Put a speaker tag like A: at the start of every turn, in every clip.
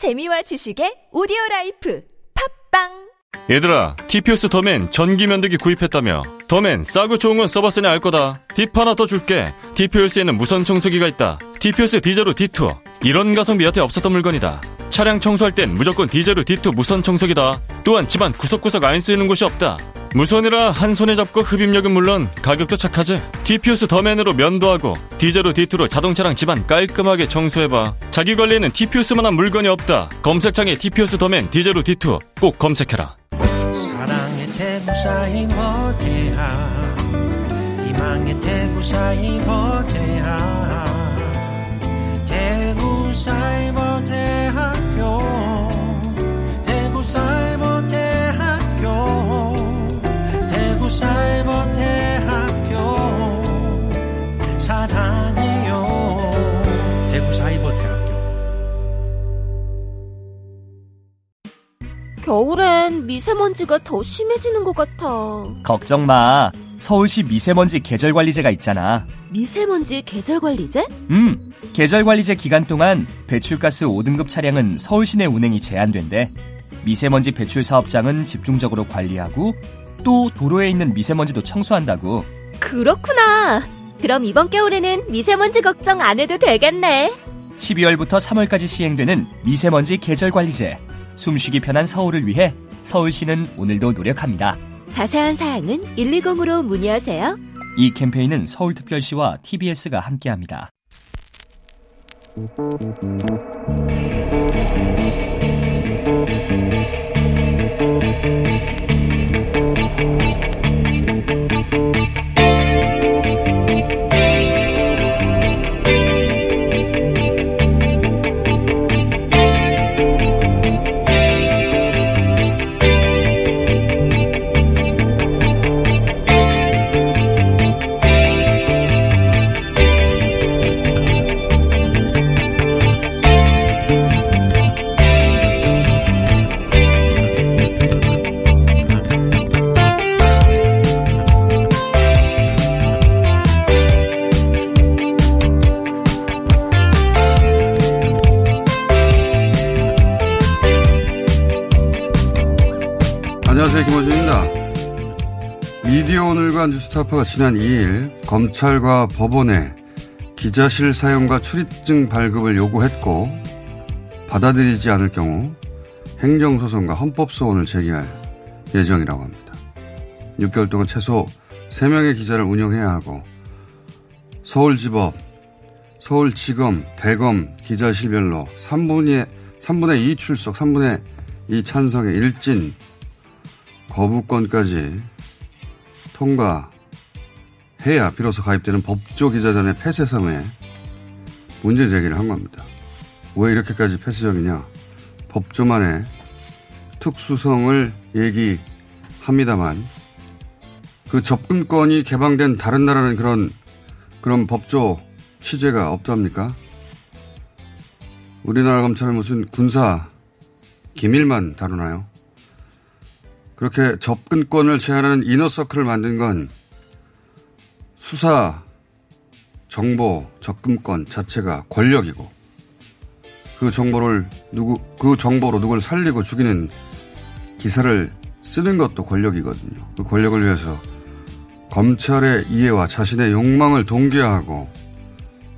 A: 재미와 지식의 오디오 라이프 팟빵
B: 얘들아, TPOS 더맨 전기 면도기 구입했다며. 더맨 싸고 좋은 건 써봤으니 알 거다. 팁 하나 더 줄게. TPOS에는 무선 청소기가 있다. TPOS 디제로 D2. 이런 가성비 여태 없었던 물건이다. 차량 청소할 땐 무조건 디제로 D2 무선 청소기다. 또한 집안 구석구석 안 쓰이는 곳이 없다. 무선이라 한 손에 잡고 흡입력은 물론 가격도 착하지. TPOS 더맨으로 면도 하고 디제로 D2로 자동차랑 집안 깔끔하게 청소해봐. 자기 관리에는 TPOS만 한 물건이 없다. 검색창에 TPOS 더맨 디제로 D2 꼭 검색해라.
C: 사랑의 태구사이 모태하 희망의 태구사이 모태하 태구사이 모태학 사이 모태학교 사랑해요 태구사이 모태학교
D: 겨울엔 미세먼지가 더 심해지는 것 같아.
E: 걱정 마. 서울시 미세먼지 계절관리제가 있잖아.
D: 미세먼지 계절관리제?
E: 음, 계절관리제 기간 동안 배출가스 5등급 차량은 서울 시 내 운행이 제한된대. 미세먼지 배출 사업장은 집중적으로 관리하고 또 도로에 있는 미세먼지도 청소한다고.
D: 그렇구나. 그럼 이번 겨울에는 미세먼지 걱정 안 해도 되겠네.
E: 12월부터 3월까지 시행되는 미세먼지 계절 관리제. 숨쉬기 편한 서울을 위해 서울시는 오늘도 노력합니다.
D: 자세한 사항은 120으로 문의하세요.
E: 이 캠페인은 서울특별시와 TBS가 함께합니다.
F: 뉴스타파가 지난 2일 검찰과 법원에 기자실 사용과 출입증 발급을 요구했고 받아들이지 않을 경우 행정소송과 헌법소원을 제기할 예정이라고 합니다. 6개월 동안 최소 3명의 기자를 운영해야 하고 서울지법, 서울지검, 대검 기자실별로 3분의, 3분의 2 출석, 3분의 2 찬성의 일진 거부권까지 통과 해야 비로소 가입되는 법조 기자단의 폐쇄성에 문제 제기를 한 겁니다. 왜 이렇게까지 폐쇄적이냐? 법조만의 특수성을 얘기합니다만 그 접근권이 개방된 다른 나라는 그런 그런 법조 취재가 없답니까? 우리나라 검찰은 무슨 군사 기밀만 다루나요? 그렇게 접근권을 제한하는 이너서클을 만든 건 수사 정보 접근권 자체가 권력이고 그 정보를 누구 그 정보로 누굴 살리고 죽이는 기사를 쓰는 것도 권력이거든요. 그 권력을 위해서 검찰의 이해와 자신의 욕망을 동기화하고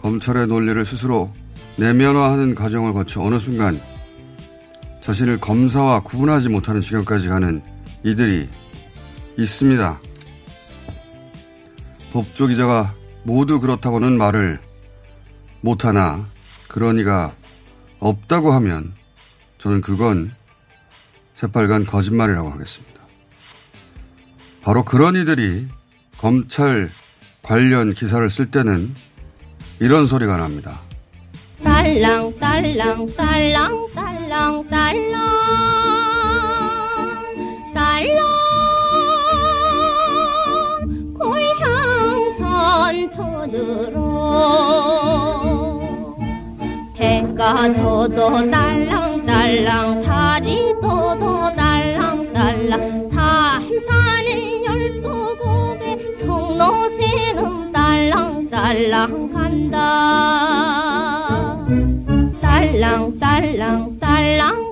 F: 검찰의 논리를 스스로 내면화하는 과정을 거쳐 어느 순간 자신을 검사와 구분하지 못하는 지경까지 가는 이들이 있습니다. 법조 기자가 모두 그렇다고는 말을 못하나 그런 이가 없다고 하면 저는 그건 새빨간 거짓말이라고 하겠습니다. 바로 그런 이들이 검찰 관련 기사를 쓸 때는 이런 소리가 납니다.
G: 딸랑 딸랑 딸랑 딸랑 딸랑 산천으로. 해가 딸랑 달이 떠도 딸랑 딸랑 삼산의 열두 곡에 청로새는 딸랑 딸랑 간다. 딸랑 딸랑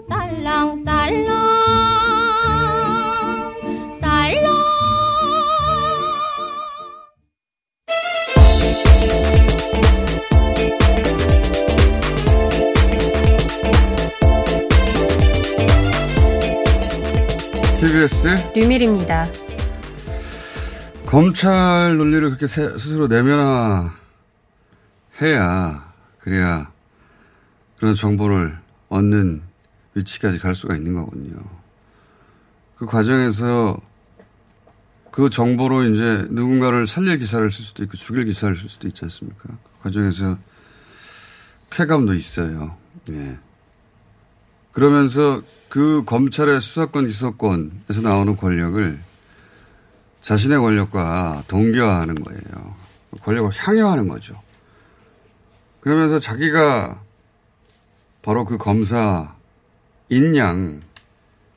G: 딸랑
F: TBS
H: 류밀입니다.
F: 검찰 논리를 그렇게 세- 스스로 내면화 해야 그래야 그런 정보를 얻는 위치까지 갈 수가 있는 거거든요. 그 과정에서 그 정보로 이제 누군가를 살릴 기사를 쓸 수도 있고 죽일 기사를 쓸 수도 있지 않습니까? 그 과정에서 쾌감도 있어요. 예. 그러면서 그 검찰의 수사권 기소권에서 나오는 권력을 자신의 권력과 동기화하는 거예요. 권력을 향유하는 거죠. 그러면서 자기가 바로 그 검사인 양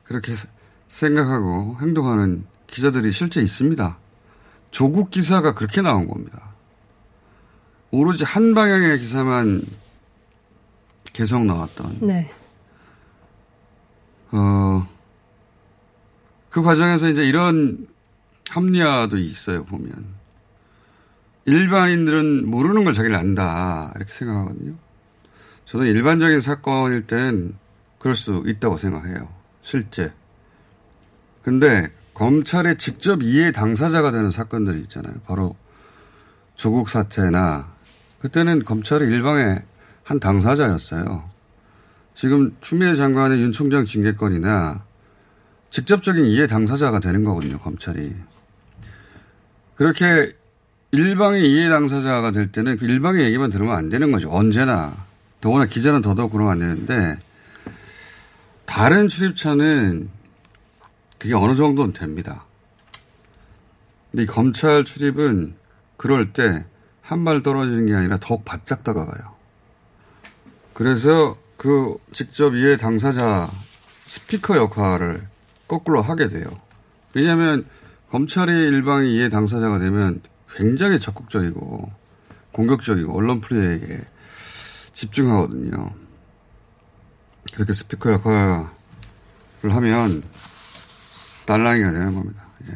F: 그렇게 세- 생각하고 행동하는 기자들이 실제 있습니다. 조국 기사가 그렇게 나온 겁니다. 오로지 한 방향의 기사만 계속 나왔던
H: 네.
F: 어, 그 과정에서 이제 이런 합리화도 있어요, 보면. 일반인들은 모르는 걸 자기를 안다, 이렇게 생각하거든요. 저는 일반적인 사건일 땐 그럴 수 있다고 생각해요. 실제. 근데 검찰의 직접 이해 당사자가 되는 사건들이 있잖아요. 바로 조국 사태나 그때는 검찰이 일방의 한 당사자였어요. 지금 추미애 장관의 윤 총장 징계권이나 직접적인 이해 당사자가 되는 거거든요, 검찰이. 그렇게 일방의 이해 당사자가 될 때는 그 일방의 얘기만 들으면 안 되는 거죠. 언제나. 더구나 기자는 더더욱 그러면 안 되는데 다른 출입처는 그게 어느 정도는 됩니다. 근데 이 검찰 출입은 그럴 때 한 발 떨어지는 게 아니라 더욱 바짝 다가가요. 그래서 그 직접 이해 당사자 스피커 역할을 거꾸로 하게 돼요. 왜냐하면 검찰이 일방의 이해 당사자가 되면 굉장히 적극적이고 공격적이고 언론 프리에게 집중하거든요. 그렇게 스피커 역할을 하면 딸랑이가 되는 겁니다. 예.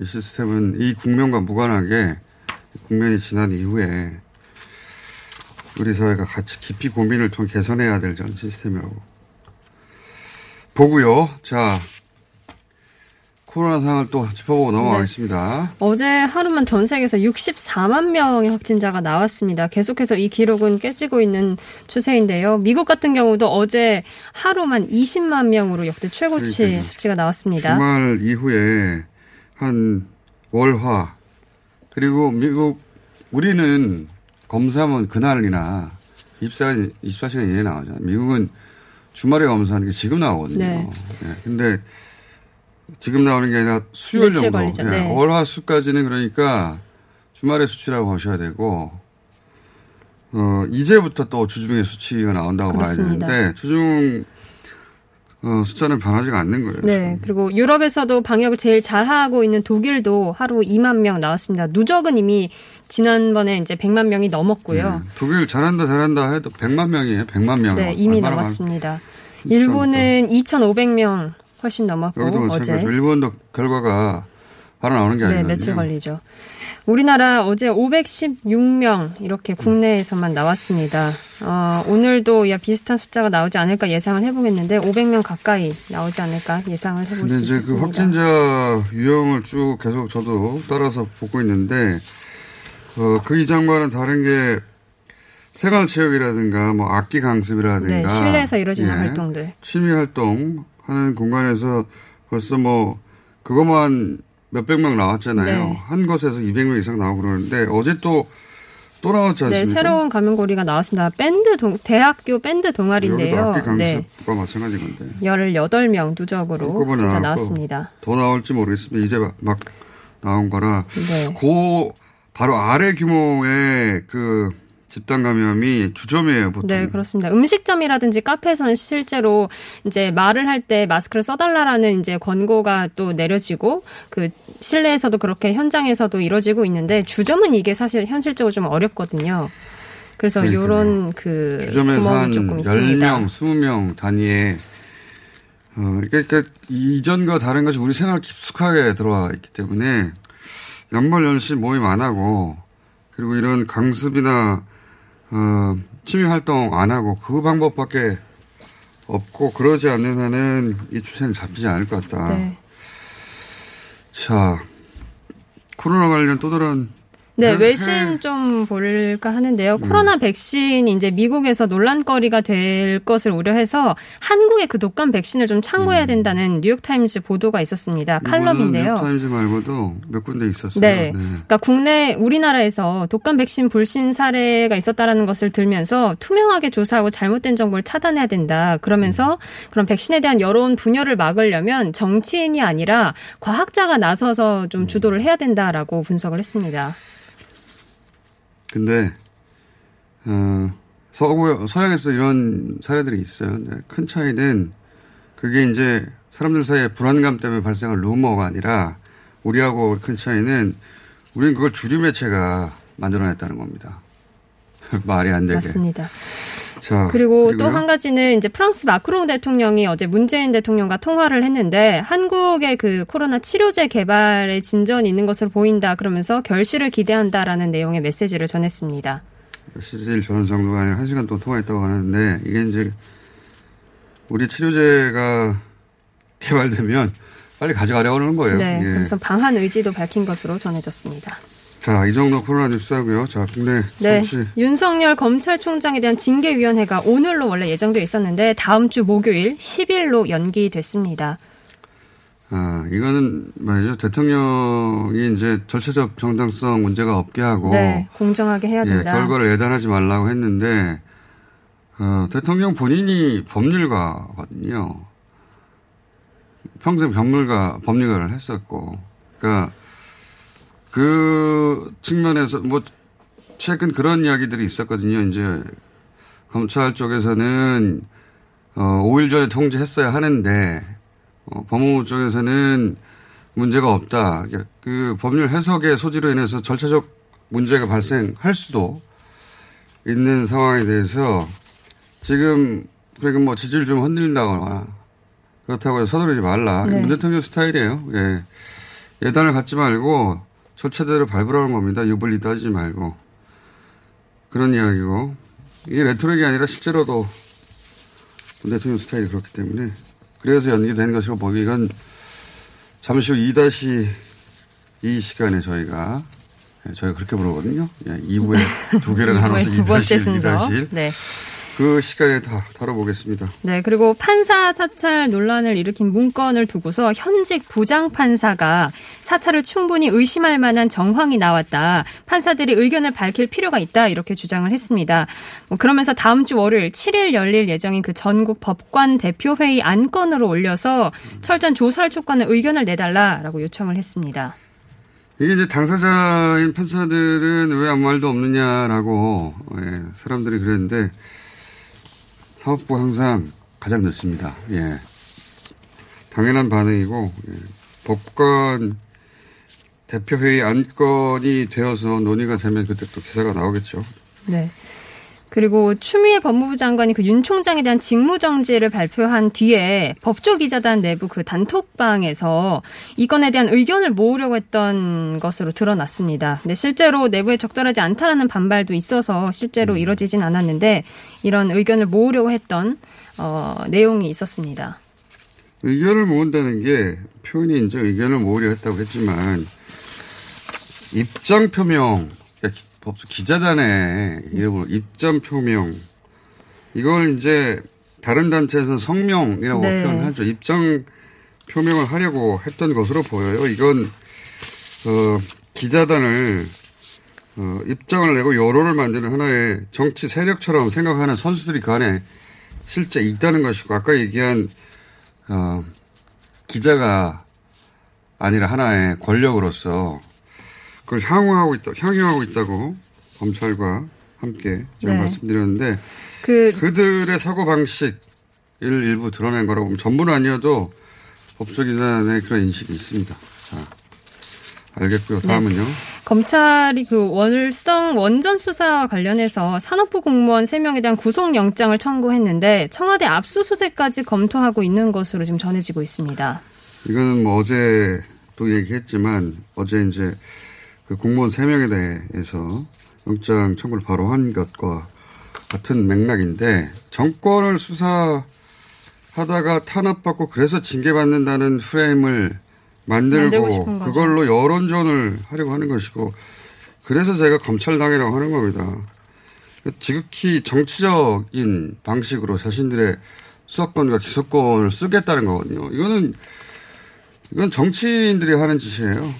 F: 이 시스템은 이 국면과 무관하게 국면이 지난 이후에 우리 사회가 같이 깊이 고민을 통해 개선해야 될 전 시스템이라고 보고요. 자, 코로나 상황을 또 짚어보고 넘어가겠습니다.
H: 어제 하루만 전 세계에서 64만 명의 확진자가 나왔습니다. 계속해서 이 기록은 깨지고 있는 추세인데요. 미국 같은 경우도 어제 하루만 20만 명으로 역대 최고치
F: 그러니까요.
H: 수치가 나왔습니다.
F: 주말 이후에 한 월화 그리고 미국 우리는 검사하면 그날이나 24, 24시간 이내에 나오잖아요. 미국은 주말에 검사하는 게 지금 나오거든요.
H: 네.
F: 예, 근데 지금 나오는 게 아니라 수요일 정도. 예,
H: 네.
F: 월화 수까지는 그러니까 주말의 수치라고 보셔야 되고 어, 이제부터 또 주중의 수치가 나온다고
H: 그렇습니다.
F: 봐야 되는데 주중 어, 숫자는 변하지가 않는 거예요.
H: 네. 그리고 유럽에서도 방역을 제일 잘하고 있는 독일도 하루 2만 명 나왔습니다. 누적은 이미 지난번에 이제 100만 명이 넘었고요.
F: 네. 독일 잘한다 잘한다 해도 100만 명이에요. 100만 명.
H: 네, 이미 넘었습니다.
F: 많-
H: 일본은 2,500명 훨씬 넘었고
F: 여기도
H: 어제
F: 일본도 결과가 바로 나오는 게
H: 네,
F: 아니거든요.
H: 며칠 걸리죠. 우리나라 어제 516명 이렇게 국내에서만 나왔습니다. 어, 오늘도 야 비슷한 숫자가 나오지 않을까 예상을 해보겠는데 500명 가까이 나오지 않을까 예상을 해볼 수
F: 이제 그
H: 있습니다.
F: 확진자 유형을 쭉 계속 저도 따라서 보고 있는데 어, 그 이전과는 다른 게 생활체육이라든가 뭐 악기 강습이라든가
H: 네, 실내에서 이루어지는
F: 예,
H: 활동들.
F: 취미 활동 하는 공간에서 벌써 뭐 그것만 몇백 명 나왔잖아요.
H: 네.
F: 한 곳에서 200명 이상 나오고 그러는데 어제 또또 나왔지
H: 네,
F: 않습니까?
H: 새로운 감염고리가 나왔습니다. 밴드 동, 대학교 밴드
F: 여기도
H: 동아리인데요.
F: 악기
H: 네.
F: 강습과 마찬가지인 건데
H: 18명 누적으로 진짜. 나왔습니다.
F: 더 나올지 모르겠습니다. 이제 막, 막 나온 거라
H: 네.
F: 그 바로 아래 규모의 그 집단 감염이 주점이에요 보통.
H: 네, 그렇습니다. 음식점이라든지 카페에서는 실제로 이제 말을 할 때 마스크를 써달라라는 이제 권고가 또 내려지고 그 실내에서도 그렇게 현장에서도 이루어지고 있는데 주점은 이게 사실 현실적으로 좀 어렵거든요. 그래서
F: 그러니까요.
H: 요런 그
F: 주점에서 한
H: 구멍이 조금 있습니다.
F: 10명, 20명 단위에 어, 그러니까 이전과 다른 것이 우리 생활 깊숙하게 들어와 있기 때문에 연말 연시 모임 안 하고 그리고 이런 강습이나 어, 취미 활동 안 하고 그 방법밖에 없고 그러지 않는 한은 이 추세는 잡히지 않을 것 같다.
H: 네.
F: 자, 코로나 관련 또 다른
H: 네,
F: 네,
H: 외신
F: 네.
H: 좀 볼까 하는데요. 코로나 백신이 이제 미국에서 논란거리가 될 것을 우려해서 한국의 그 독감 백신을 좀 참고해야 된다는 뉴욕타임즈 보도가 있었습니다. 칼럼인데요.
F: 뉴타임즈 말고도 몇 군데 있었어요.
H: 네. 그러니까 국내 우리나라에서 독감 백신 불신 사례가 있었다라는 것을 들면서 투명하게 조사하고 잘못된 정보를 차단해야 된다. 그러면서 그런 백신에 대한 여론 분열을 막으려면 정치인이 아니라 과학자가 나서서 좀 주도를 해야 된다라고 분석을 했습니다.
F: 근데 어, 서구 서양에서 이런 사례들이 있어요. 큰 차이는 그게 이제 사람들 사이에 불안감 때문에 발생한 루머가 아니라 우리하고 큰 차이는 우리는 그걸 주류 매체가 만들어냈다는 겁니다. 말이 안 되게.
H: 맞습니다.
F: 자,
H: 그리고 또? 한 가지는 이제 프랑스 마크롱 대통령이 어제 문재인 대통령과 통화를 했는데 한국의 그 코로나 치료제 개발에 진전이 있는 것으로 보인다 그러면서 결실을 기대한다라는 내용의 메시지를 전했습니다.
F: 시질 전원 정도가 아니라 한 시간 동안 통화했다고 하는데 이게 이제 우리 치료제가 개발되면 빨리 가져가려고 하는 거예요.
H: 네,
F: 예.
H: 그래서 방한 의지도 밝힌 것으로 전해졌습니다.
F: 자, 이 정도 코로나 뉴스 하고요. 자, 국내
H: 네,
F: 정치.
H: 윤석열 검찰총장에 대한 징계위원회가 오늘로 원래 예정돼 있었는데 다음 주 목요일 10일로 연기됐습니다.
F: 아, 이거는 말이죠. 대통령이 이제 절차적 정당성 문제가 없게 하고
H: 네, 공정하게 해야
F: 예,
H: 된다.
F: 결과를 예단하지 말라고 했는데 어, 대통령 본인이 법률가거든요. 평생 법률가 법률가를 했었고, 그러니까 그 측면에서 뭐 최근 그런 이야기들이 있었거든요. 이제 검찰 쪽에서는 어, 5일 전에 통지했어야 하는데 어, 법무부 쪽에서는 문제가 없다. 그 법률 해석의 소지로 인해서 절차적 문제가 발생할 수도 있는 상황에 대해서 지금 그러니까 뭐 지지를 좀 흔들린다거나 그렇다고 해서 서두르지 말라.
H: 네.
F: 문 대통령 스타일이에요. 예. 예단을 갖지 말고 절차대로 밟으라는 겁니다. 유불리 따지지 말고. 그런 이야기고. 이게 레토릭이 아니라 실제로도 문 대통령 스타일이 그렇기 때문에 그래서 연기된 것이고 보기건 잠시 후 2-2 시간에 저희가 예, 저희가 그렇게 부르거든요. 예, 2부에 두 개를 나눠서
H: 두 번째
F: 2-1,
H: 순서.
F: 2-1.
H: 네.
F: 그 시간에 다 다뤄보겠습니다.
H: 네, 그리고 판사 사찰 논란을 일으킨 문건을 두고서 현직 부장 판사가 사찰을 충분히 의심할 만한 정황이 나왔다. 판사들이 의견을 밝힐 필요가 있다. 이렇게 주장을 했습니다. 뭐 그러면서 다음 주 월요일 7일 열릴 예정인 그 전국 법관 대표 회의 안건으로 올려서 철저한 조사를 촉구하는 의견을 내달라라고 요청을 했습니다.
F: 이게 이제 당사자인 판사들은 왜 아무 말도 없느냐라고 예, 사람들이 그랬는데 사법부 항상 가장 늦습니다. 예. 당연한 반응이고 예. 법관 대표회의 안건이 되어서 논의가 되면 그때 또 기사가 나오겠죠.
H: 네. 그리고 추미애 법무부 장관이 그 윤 총장에 대한 직무정지를 발표한 뒤에 법조기자단 내부 그 단톡방에서 이 건에 대한 의견을 모으려고 했던 것으로 드러났습니다. 근데 실제로 내부에 적절하지 않다라는 반발도 있어서 실제로 이뤄지진 않았는데 이런 의견을 모으려고 했던 어, 내용이 있었습니다.
F: 의견을 모은다는 게 표현이 이제 의견을 모으려 했다고 했지만 입장 표명 그러니까 기- 법조 기자단의 이름으로 입장 표명 이걸 이제 다른 단체에서는 성명이라고
H: 네.
F: 표현을 하죠. 입장 표명을 하려고 했던 것으로 보여요. 이건 어, 기자단을 어, 입장을 내고 여론을 만드는 하나의 정치 세력처럼 생각하는 선수들이 그 안에 실제 있다는 것이고 아까 얘기한 어, 기자가 아니라 하나의 권력으로서 그걸 향유하고 있다, 향유하고 있다고 검찰과 함께 제가
H: 네.
F: 말씀드렸는데
H: 그
F: 그들의 사고 방식을 일부 드러낸 거라고 보면 전부는 아니어도 법조기관의 그런 인식이 있습니다. 자, 알겠고요. 다음은요.
H: 검찰이 그 월성 원전 수사와 관련해서 산업부 공무원 3명에 대한 구속영장을 청구했는데 청와대 압수수색까지 검토하고 있는 것으로 지금 전해지고 있습니다.
F: 이거는 뭐 어제 또 얘기했지만 어제 이제 그 공무원 3명에 대해서 영장 청구를 바로 한 것과 같은 맥락인데 정권을 수사하다가 탄압받고 그래서 징계받는다는 프레임을
H: 만들고
F: 만들고. 그걸로 여론전을 하려고 하는 것이고 그래서 제가 검찰당이라고 하는 겁니다. 지극히 정치적인 방식으로 자신들의 수사권과 기소권을 쓰겠다는 거거든요. 이거는 이건 정치인들이 하는 짓이에요.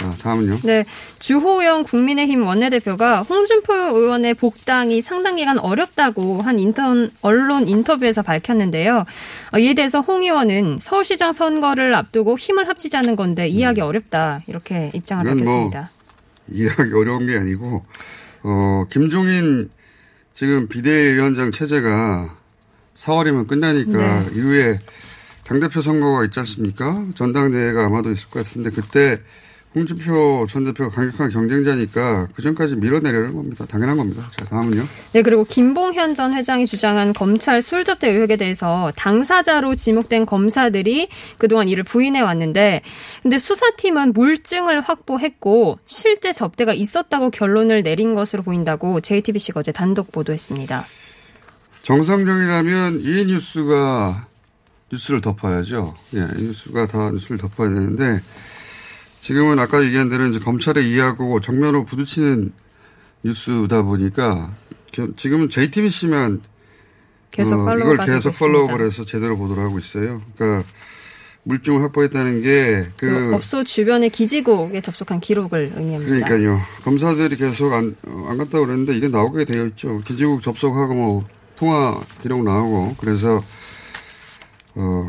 F: 자, 다음은요.
H: 네, 주호영 국민의힘 원내대표가 홍준표 의원의 복당이 상당 기간 어렵다고 한 인턴, 언론 인터뷰에서 밝혔는데요. 어, 이에 대해서 홍 의원은 서울시장 선거를 앞두고 힘을 합치자는 건데 이해하기 어렵다 이렇게 입장을
F: 뭐
H: 밝혔습니다.
F: 이해하기 어려운 게 아니고, 어, 김종인 지금 비대위원장 체제가 4월이면 끝나니까
H: 네.
F: 이후에 당대표 선거가 있지 않습니까? 전당대회가 아마도 있을 것 같은데 그때 홍준표 전 대표가 강력한 경쟁자니까 그 전까지 밀어내려는 겁니다. 당연한 겁니다. 자, 다음은요.
H: 네, 그리고 김봉현 전 회장이 주장한 검찰 술 접대 의혹에 대해서 당사자로 지목된 검사들이 그동안 이를 부인해 왔는데, 근데 수사팀은 물증을 확보했고 실제 접대가 있었다고 결론을 내린 것으로 보인다고 JTBC가 어제 단독 보도했습니다.
F: 정상적이라면 이 뉴스가 뉴스를 덮어야죠. 예, 이 뉴스가 다 뉴스를 덮어야 되는데 지금은 아까 얘기한 대로 이제 검찰의 이해하고 정면으로 부딪히는 뉴스다 보니까 겨- 지금은 JTBC만
H: 계속
F: 어, 이걸 계속. follow를 해서 제대로 보도를 하고 있어요. 그러니까 물증을 확보했다는
H: 게그
F: 그
H: 업소 주변의 기지국에 접속한 기록을 의미합니다.
F: 그러니까요. 검사들이 계속 안, 어, 안 갔다 그랬는데 이게 나오게 되어 있죠. 기지국 접속하고 뭐 통화 기록 나오고 그래서 어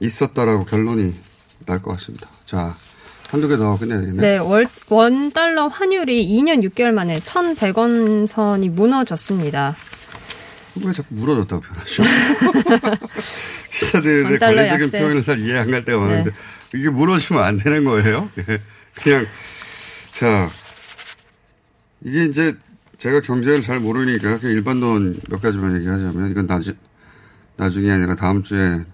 F: 있었다라고 결론이 날 것 같습니다. 자 한두 개 더 끝내야 되겠네.
H: 네, 월, 원 달러 환율이 2년 6개월 만에 1,100원 선이 무너졌습니다.
F: 왜 자꾸 물어졌다고 표현하죠? 기사들의 관례적인. 표현을 잘 이해 안 갈 때가 많은데
H: 네.
F: 이게 물어지면 안 되는 거예요. 예. 그냥 자 이게 이제 제가 경제를 잘 모르니까 그냥 일반론 몇 가지만 얘기하자면 이건 나지, 나중에 아니라 다음 주에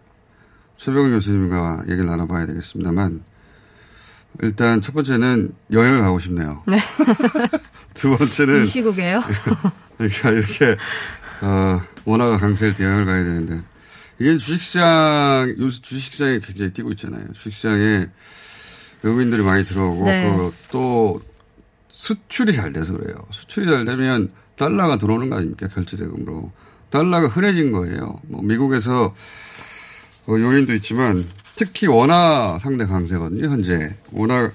F: 최병훈 교수님과 얘기를 나눠봐야 되겠습니다만 일단 첫 번째는 여행을 가고 싶네요. 두 번째는
H: 이 시국에요?
F: 그러니까 이렇게 어, 원화가 강세일 때 여행을 가야 되는데 이게 주식시장 요새 주식시장이 굉장히 뛰고 있잖아요. 주식시장에 외국인들이 많이 들어오고
H: 네.
F: 그또 수출이 잘 돼서 그래요. 수출이 잘 되면 달러가 들어오는 거 아닙니까 결제 대금으로 달러가 흔해진 거예요. 뭐 미국에서 어, 요인도 있지만 특히 원화 상대 강세거든요. 현재 원화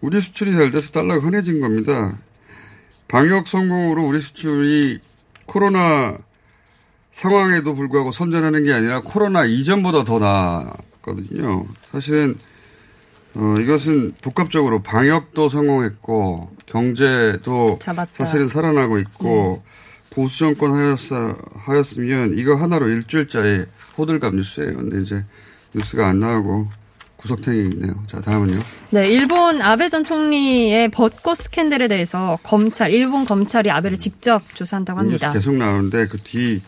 F: 우리 수출이 잘 돼서 달러가 흔해진 겁니다. 방역 성공으로 우리 수출이 코로나 상황에도 불구하고 선전하는 게 아니라 코로나 이전보다 더 나았거든요. 사실은 어, 이것은 복합적으로 방역도 성공했고 경제도
H: 잡았다.
F: 사실은 살아나고 있고 보수 정권 하였, 하였으면 이거 하나로 일주일짜리 호들갑 뉴스예요. 근데 이제 뉴스가 안 나오고 구석탱이네요. 자 다음은요.
H: 네, 일본 아베 전 총리의 벚꽃 스캔들에 대해서 검찰, 일본 검찰이 아베를 직접 조사한다고
F: 이 뉴스
H: 합니다.
F: 계속 나오는데 그 뒤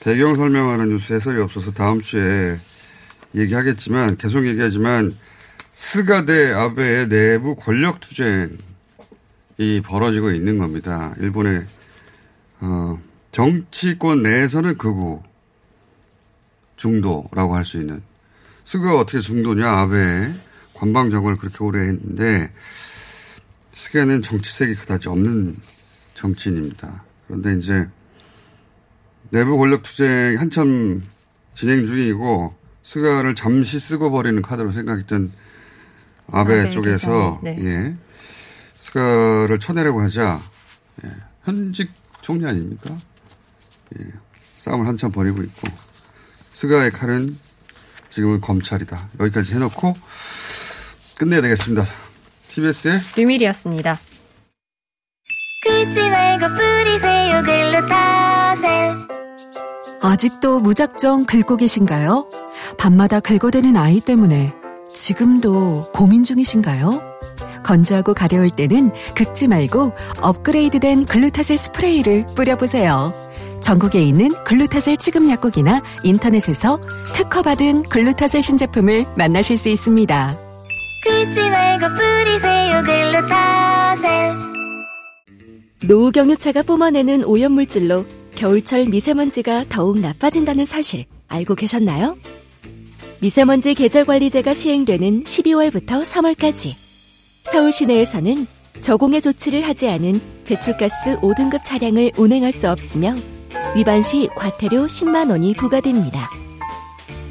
F: 배경 설명하는 뉴스 해설이 없어서 다음 주에 얘기하겠지만 계속 얘기하지만 스가 대 아베의 내부 권력 투쟁이 벌어지고 있는 겁니다. 일본의 어, 정치권 내에서는 극우 중도라고 할 수 있는 스가 어떻게 중도냐 아베 관방 정권을 그렇게 오래 했는데 스가는 정치색이 그다지 없는 정치인입니다. 그런데 이제 내부 권력 투쟁 한참 진행 중이고 스가를 잠시 쓰고 버리는 카드로 생각했던 아베,
H: 아베
F: 쪽에서
H: 계산이, 네.
F: 예 스가를 쳐내려고 하자 예, 현직 총리 아닙니까? 예, 싸움을 한참 벌이고 있고 스가의 칼은 지금은 검찰이다. 여기까지 해놓고 끝내야 되겠습니다. TBS의
H: 류밀이었습니다.
I: 긁지 말고 뿌리세요 글루타셀
J: 아직도 무작정 긁고 계신가요? 밤마다 긁어대는 아이 때문에 지금도 고민 중이신가요? 건조하고 가려울 때는 긁지 말고 업그레이드된 글루타셀 스프레이를 뿌려보세요. 전국에 있는 글루타셀 취급 약국이나 인터넷에서 특허받은 글루타셀 신제품을 만나실 수 있습니다.
I: 긁지 말고 뿌리세요 글루타셀
D: 노후경유차가 뿜어내는 오염물질로 겨울철 미세먼지가 더욱 나빠진다는 사실 알고 계셨나요?
A: 미세먼지 계절관리제가 시행되는 12월부터 3월까지 서울 시내에서는 저공해 조치를 하지 않은 배출가스 5등급 차량을 운행할 수 없으며 위반 시 과태료 10만 원이 부과됩니다.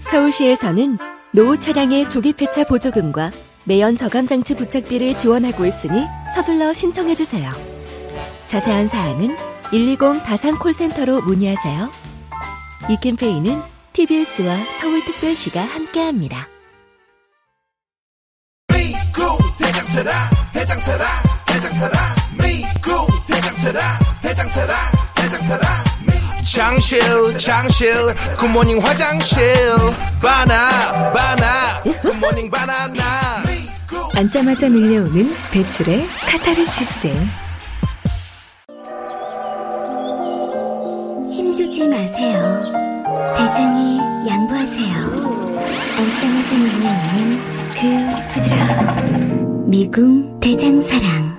A: 서울시에서는 노후 차량의 조기 폐차 보조금과 매연 저감 장치 부착비를 지원하고 있으니 서둘러 신청해 주세요. 자세한 사항은 120 다산 콜센터로 문의하세요. 이 캠페인은 TBS와 서울특별시가 함께합니다.
K: 미국 대장세라 대장세라 대장세라 미국 대장세라 대장세라 대장세라 장실 장실 굿모닝 화장실 바나 바나 굿모닝 바나나
A: 앉자마자 밀려오는 배출의 카타르시스.
I: 힘주지 마세요. 대장이 양보하세요. 앉자마자 밀려오는 그 부드러움. 미궁 대장사랑.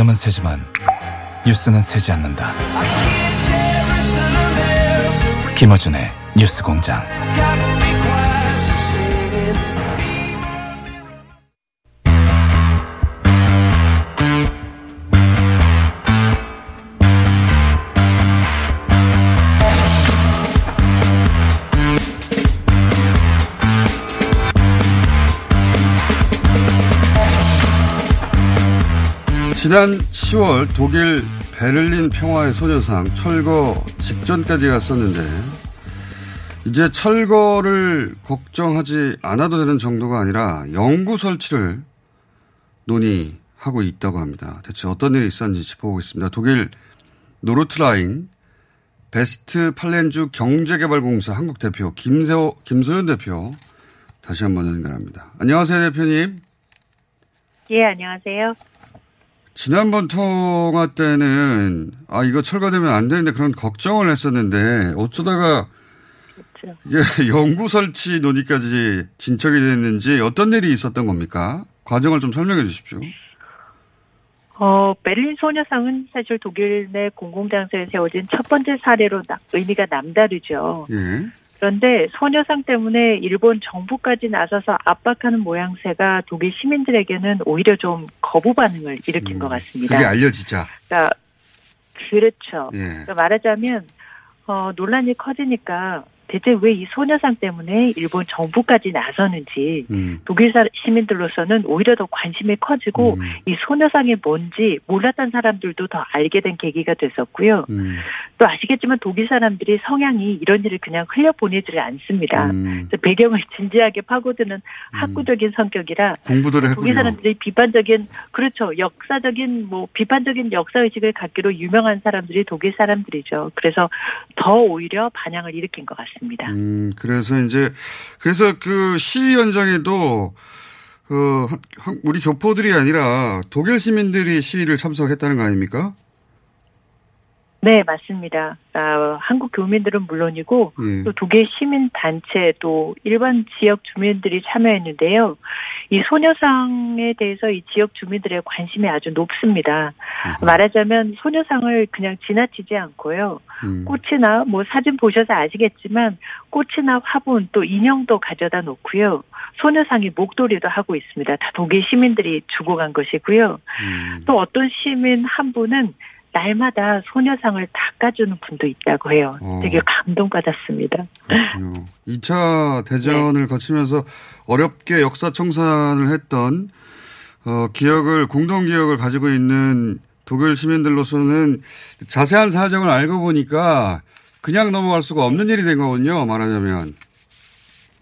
L: 발음은 세지만 뉴스는 세지 않는다. 김어준의 뉴스 공장.
F: 지난 10월 독일 베를린 평화의 소녀상 철거 직전까지 갔었는데 이제 철거를 걱정하지 않아도 되는 정도가 아니라 영구 설치를 논의하고 있다고 합니다. 대체 어떤 일이 있었는지 짚어보겠습니다. 독일 노르트라인 베스트 팔렌주 경제개발공사 한국 대표 김세호, 김소연 대표 다시 한번 연결합니다. 안녕하세요 대표님.
M: 예, 안녕하세요.
F: 지난번 통화 때는 아 이거 철거되면 안 되는데 그런 걱정을 했었는데 어쩌다가
M: 그렇죠.
F: 이게 영구 설치 논의까지 진척이 됐는지 어떤 일이 있었던 겁니까? 과정을 좀 설명해 주십시오.
M: 어, 베를린 소녀상은 사실 독일 내 공공장소에 세워진 첫 번째 사례로 나, 의미가 남다르죠.
F: 예.
M: 그런데 소녀상 때문에 일본 정부까지 나서서 압박하는 모양새가 독일 시민들에게는 오히려 좀 거부 반응을 일으킨 것 같습니다.
F: 음, 그게 알려지자.
M: 그러니까 그렇죠.
F: 예.
M: 그러니까 말하자면 어, 논란이 커지니까 대체 왜 이 소녀상 때문에 일본 정부까지 나서는지
F: 음.
M: 독일 사- 시민들로서는 오히려 더 관심이 커지고
F: 음.
M: 이 소녀상이 뭔지 몰랐던 사람들도 더 알게 된 계기가 됐었고요.
F: 음.
M: 또 아시겠지만 독일 사람들이 성향이 이런 일을 그냥 흘려보내지를 않습니다.
F: 음.
M: 배경을 진지하게 파고드는 학구적인 성격이라
F: 공부들을
M: 독일
F: 했군요.
M: 사람들이 비판적인 그렇죠 역사적인 뭐 비판적인 역사 의식을 갖기로 유명한 사람들이 독일 사람들이죠. 그래서 더 오히려 반향을 일으킨 것 같습니다.
F: 음, 그래서 이제 그래서 그 시위 현장에도 그 한- 우리 교포들이 아니라 독일 시민들이 시위를 참석했다는 거 아닙니까?
M: 네, 맞습니다. 아, 한국 교민들은 물론이고
F: 예.
M: 또 독일 시민 단체 또 일반 지역 주민들이 참여했는데요. 이 소녀상에 대해서 이 지역 주민들의 관심이 아주 높습니다. 말하자면 소녀상을 그냥 지나치지 않고요.
F: 음.
M: 꽃이나 뭐 사진 보셔서 아시겠지만 꽃이나 화분 또 인형도 가져다 놓고요. 소녀상이 목도리도 하고 있습니다. 다 독일 시민들이 주고 간 것이고요.
F: 음.
M: 또 어떤 시민 한 분은 날마다 소녀상을 닦아주는 분도 있다고 해요.
F: 어.
M: 되게 감동받았습니다.
F: 그렇군요. 2차 대전을 거치면서 어렵게 역사 청산을 했던 어, 기억을 공동 기억을 가지고 있는 독일 시민들로서는 자세한 사정을 알고 보니까 그냥 넘어갈 수가 없는 일이 된 거군요. 말하자면.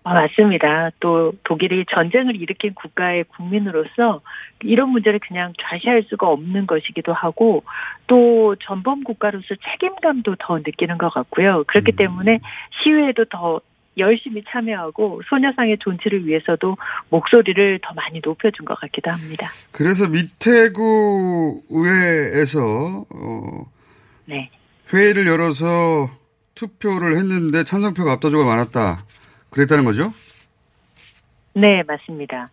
M: 아, 맞습니다. 또 독일이 전쟁을 일으킨 국가의 국민으로서 이런 문제를 그냥 좌시할 수가 없는 것이기도 하고 또 전범 국가로서 책임감도 더 느끼는 것 같고요. 그렇기 때문에 시위에도 더 열심히 참여하고 소녀상의 존치를 위해서도 목소리를 더 많이 높여준 것 같기도 합니다.
F: 그래서 미태구 의회에서 어,
M: 네.
F: 회의를 열어서 투표를 했는데 찬성표가 압도적으로 많았다. 그랬다는 거죠?
M: 네, 맞습니다.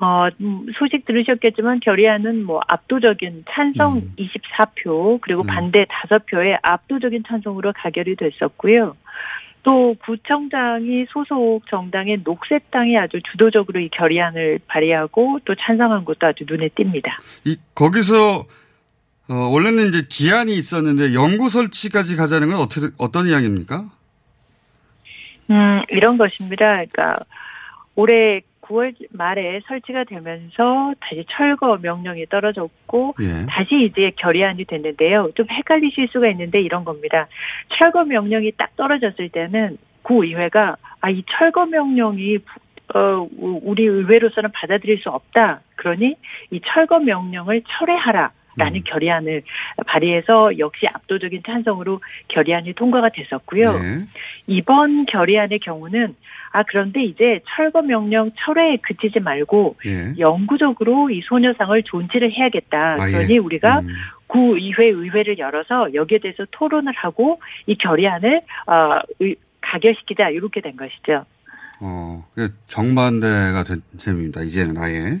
M: 어, 음, 소식 들으셨겠지만 결의안은 뭐 압도적인 찬성 24표 그리고 반대 5표의 압도적인 찬성으로 가결이 됐었고요. 또 구청장이 소속 정당의 녹색당이 아주 주도적으로 이 결의안을 발의하고 또 찬성한 것도 아주 눈에 띕니다.
F: 이 거기서 어, 원래는 이제 기한이 있었는데 연구 설치까지 가자는 건 어떻게 어떤 이야기입니까?
M: 음, 이런 것입니다. 그러니까 올해 9월 말에 설치가 되면서 다시 철거 명령이 떨어졌고
F: 예.
M: 다시 이제 결의안이 됐는데요. 좀 헷갈리실 수가 있는데 이런 겁니다. 철거 명령이 딱 떨어졌을 때는 구의회가 아 이 철거 명령이 어 우리 의회로서는 받아들일 수 없다. 그러니 이 철거 명령을 철회하라. 라는 결의안을 발의해서 역시 압도적인 찬성으로 결의안이 통과가 됐었고요.
F: 네.
M: 이번 결의안의 경우는 아 그런데 이제 철거 명령 철회에 그치지 말고
F: 예.
M: 영구적으로 이 소녀상을 존치를 해야겠다.
F: 아, 예.
M: 그러니 우리가 구의회 의회를 열어서 여기에 대해서 토론을 하고 이 결의안을 어, 의- 가결시키자 이렇게 된 것이죠.
F: 어, 그 정반대가 된 셈입니다. 이제는 아예.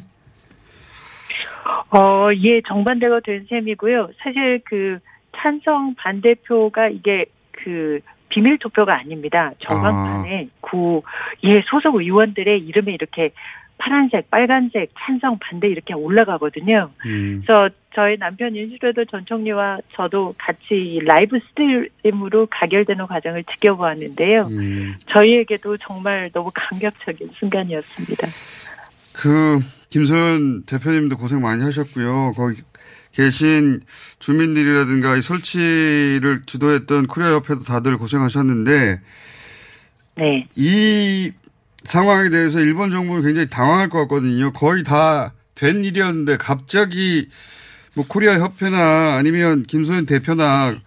M: 어, 예, 정반대가 된 셈이고요. 사실 그 찬성 반대표가 이게 그 비밀 투표가 아닙니다. 전광판에 구, 예, 소속 의원들의 이름에 이렇게 파란색, 빨간색, 찬성, 반대 이렇게 올라가거든요.
F: 음.
M: 그래서 저희 남편인 슈뢰더 전 총리와 저도 같이 live stream으로 가결되는 과정을 지켜보았는데요.
F: 음.
M: 저희에게도 정말 너무 감격적인 순간이었습니다.
F: 그 김소연 대표님도 고생 많이 하셨고요. 거기 계신 주민들이라든가 이 설치를 주도했던 코리아 협회도 다들 고생하셨는데
M: 네.
F: 이 상황에 대해서 일본 정부는 굉장히 당황할 것 같거든요. 거의 다 된 일이었는데 갑자기 뭐 코리아 협회나 아니면 김소연 대표나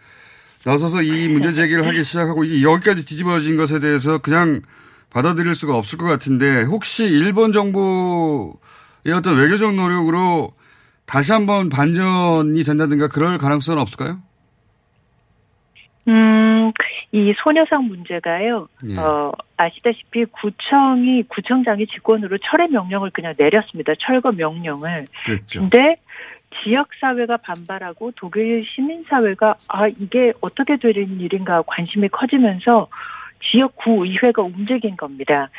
F: 나서서 이 문제 제기를 하기 시작하고 이게 여기까지 뒤집어진 것에 대해서 그냥 받아들일 수가 없을 것 같은데 혹시 일본 정부 의 어떤 외교적 노력으로 다시 한번 반전이 된다든가 그럴 가능성은 없을까요?
M: 음, 이 소녀상 문제가요,
F: 예.
M: 어, 아시다시피 구청이, 구청장이 직권으로 철회 명령을 그냥 내렸습니다. 철거 명령을.
F: 그랬죠.
M: 근데 지역 사회가 반발하고 독일 시민 사회가 아, 이게 어떻게 되는 일인가 관심이 커지면서 지역구의회가 움직인 겁니다.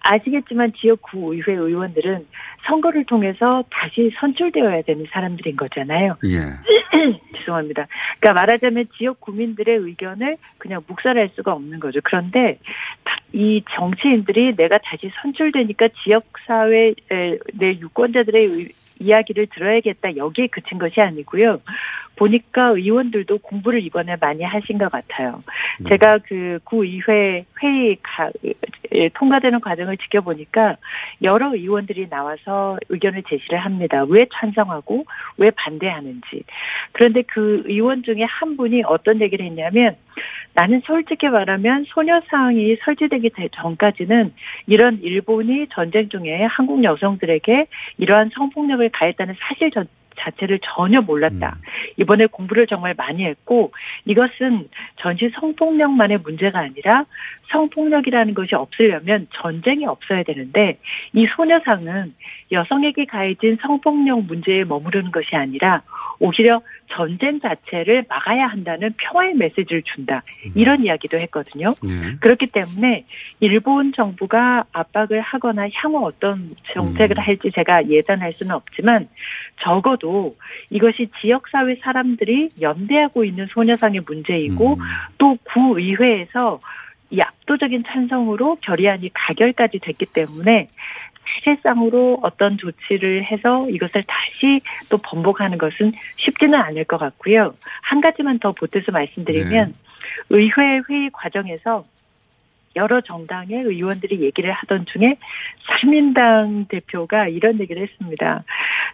M: 아시겠지만 지역구의회 의원들은 선거를 통해서 다시 선출되어야 되는 사람들인 거잖아요.
F: 예.
M: 죄송합니다. 그러니까 말하자면 지역 구민들의 의견을 그냥 묵살할 수가 없는 거죠. 그런데 다- 이 정치인들이 내가 다시 선출되니까 지역 사회 내 유권자들의 의- 이야기를 들어야겠다 여기에 그친 것이 아니고요. 보니까 의원들도 공부를 이번에 많이 하신 것 같아요. 제가 그 구의회 회의 가, 에, 통과되는 과정을 지켜보니까 여러 의원들이 나와서 의견을 제시를 합니다. 왜 찬성하고 왜 반대하는지. 그런데 그 의원 중에 한 분이 어떤 얘기를 했냐면 나는 솔직히 말하면 소녀상이 설치되기 대- 전까지는 이런 일본이 전쟁 중에 한국 여성들에게 이러한 성폭력을 가했다는 사실 전- 자체를 전혀 몰랐다. 이번에 공부를 정말 많이 했고 이것은 전시 성폭력만의 문제가 아니라 성폭력이라는 것이 없으려면 전쟁이 없어야 되는데 이 소녀상은 여성에게 가해진 성폭력 문제에 머무르는 것이 아니라 오히려 전쟁 자체를 막아야 한다는 평화의 메시지를 준다. 이런 이야기도 했거든요.
F: 예.
M: 그렇기 때문에 일본 정부가 압박을 하거나 향후 어떤 정책을 할지 제가 예단할 수는 없지만 적어도 이것이 지역사회 사람들이 연대하고 있는 소녀상의 문제이고 또 구의회에서 이 압도적인 찬성으로 결의안이 가결까지 됐기 때문에 사실상으로 어떤 조치를 해서 이것을 다시 또 번복하는 것은 쉽지는 않을 것 같고요. 한 가지만 더 보태서 말씀드리면 의회 회의 과정에서 여러 정당의 의원들이 얘기를 하던 중에 사민당 대표가 이런 얘기를 했습니다.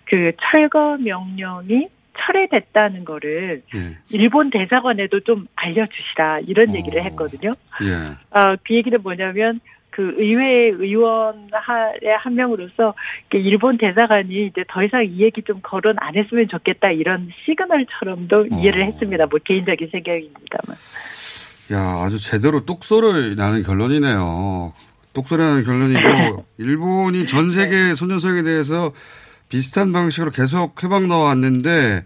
M: 그 철거 명령이 철회됐다는 거를
F: 예.
M: 일본 대사관에도 좀 알려주시라 이런 얘기를 했거든요.
F: 예.
M: 아, 그 얘기는 뭐냐면 그 의회 의원의 한 명으로서 일본 대사관이 이제 더 이상 이 얘기 좀 거론 안 했으면 좋겠다 이런 시그널처럼도 이해를 했습니다. 뭐 개인적인 생각입니다만.
F: 야, 아주 제대로 똑소리 나는 결론이네요. 똑소리 나는 결론이고, 일본이 전 세계 소녀상에 대해서 비슷한 방식으로 계속 해방 넣어왔는데,